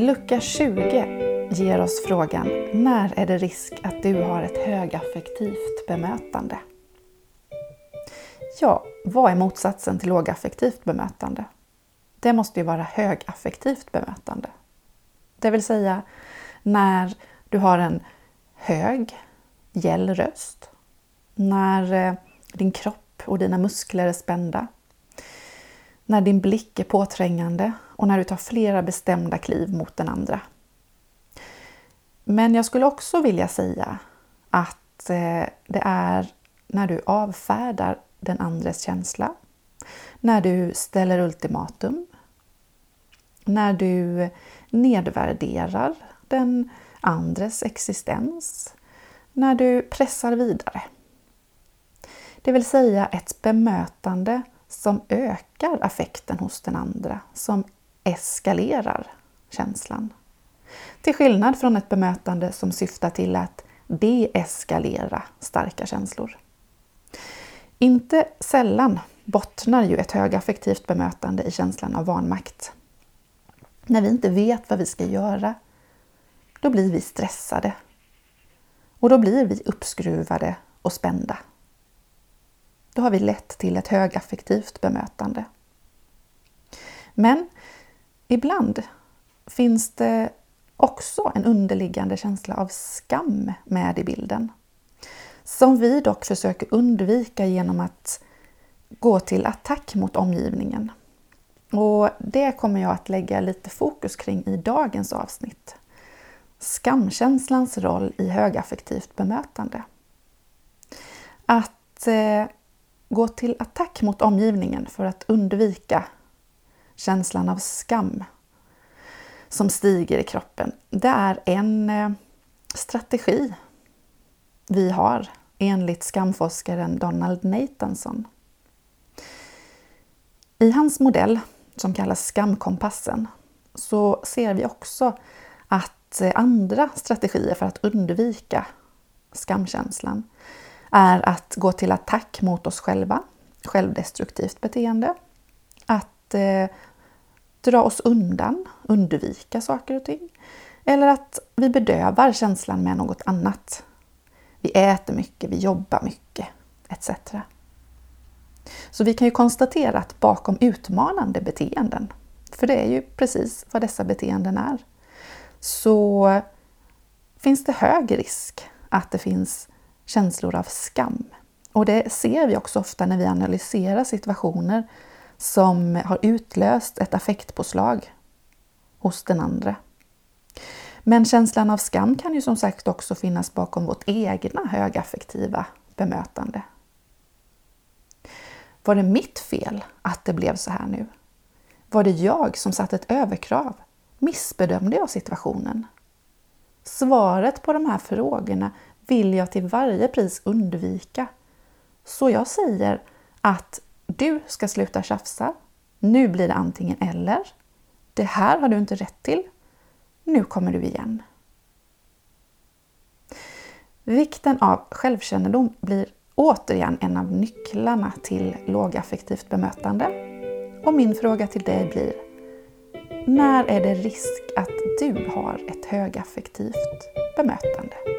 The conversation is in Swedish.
Lucka 20 ger oss frågan När är det risk att du har ett högaffektivt bemötande? Ja, vad är motsatsen till lågaffektivt bemötande? Det måste ju vara högaffektivt bemötande. Det vill säga när du har en hög, gäll röst, när eh, din kropp och dina muskler är spända, när din blick är påträngande och när du tar flera bestämda kliv mot den andra. Men jag skulle också vilja säga att eh, det är när du avfärdar den andres känsla, när du ställer ultimatum, när du nedvärderar den andres existens, när du pressar vidare. Det vill säga ett bemötande som ökar affekten hos den andra, som eskalerar känslan. Till skillnad från ett bemötande som syftar till att deeskalera starka känslor. Inte sällan bottnar ju ett högaffektivt bemötande i känslan av vanmakt. När vi inte vet vad vi ska göra, då blir vi stressade. Och då blir vi uppskruvade och spända. Då har vi lett till ett högaffektivt bemötande. Men ibland finns det också en underliggande känsla av skam med i bilden. Som vi dock försöker undvika genom att gå till attack mot omgivningen. Och Det kommer jag att lägga lite fokus kring i dagens avsnitt. Skamkänslans roll i högaffektivt bemötande. Att eh, gå till attack mot omgivningen för att undvika känslan av skam som stiger i kroppen. Det är en eh, strategi vi har enligt skamforskaren Donald Nathanson. I hans modell som kallas skamkompassen så ser vi också att eh, andra strategier för att undvika skamkänslan är att gå till attack mot oss själva, självdestruktivt beteende, att eh, dra oss undan, undvika saker och ting, eller att vi bedövar känslan med något annat. Vi äter mycket, vi jobbar mycket, etc. Så vi kan ju konstatera att bakom utmanande beteenden, för det är ju precis vad dessa beteenden är, så finns det hög risk att det finns känslor av skam. Och det ser vi också ofta när vi analyserar situationer som har utlöst ett affektpåslag hos den andra. Men känslan av skam kan ju som sagt också finnas bakom vårt egna högaffektiva bemötande. Var det mitt fel att det blev så här nu? Var det jag som satte ett överkrav? Missbedömde jag situationen? Svaret på de här frågorna vill jag till varje pris undvika. Så jag säger att du ska sluta tjafsa. Nu blir det antingen eller. Det här har du inte rätt till. Nu kommer du igen. Vikten av självkännedom blir återigen en av nycklarna till lågaffektivt bemötande. Och min fråga till dig blir När är det risk att du har ett högaffektivt bemötande?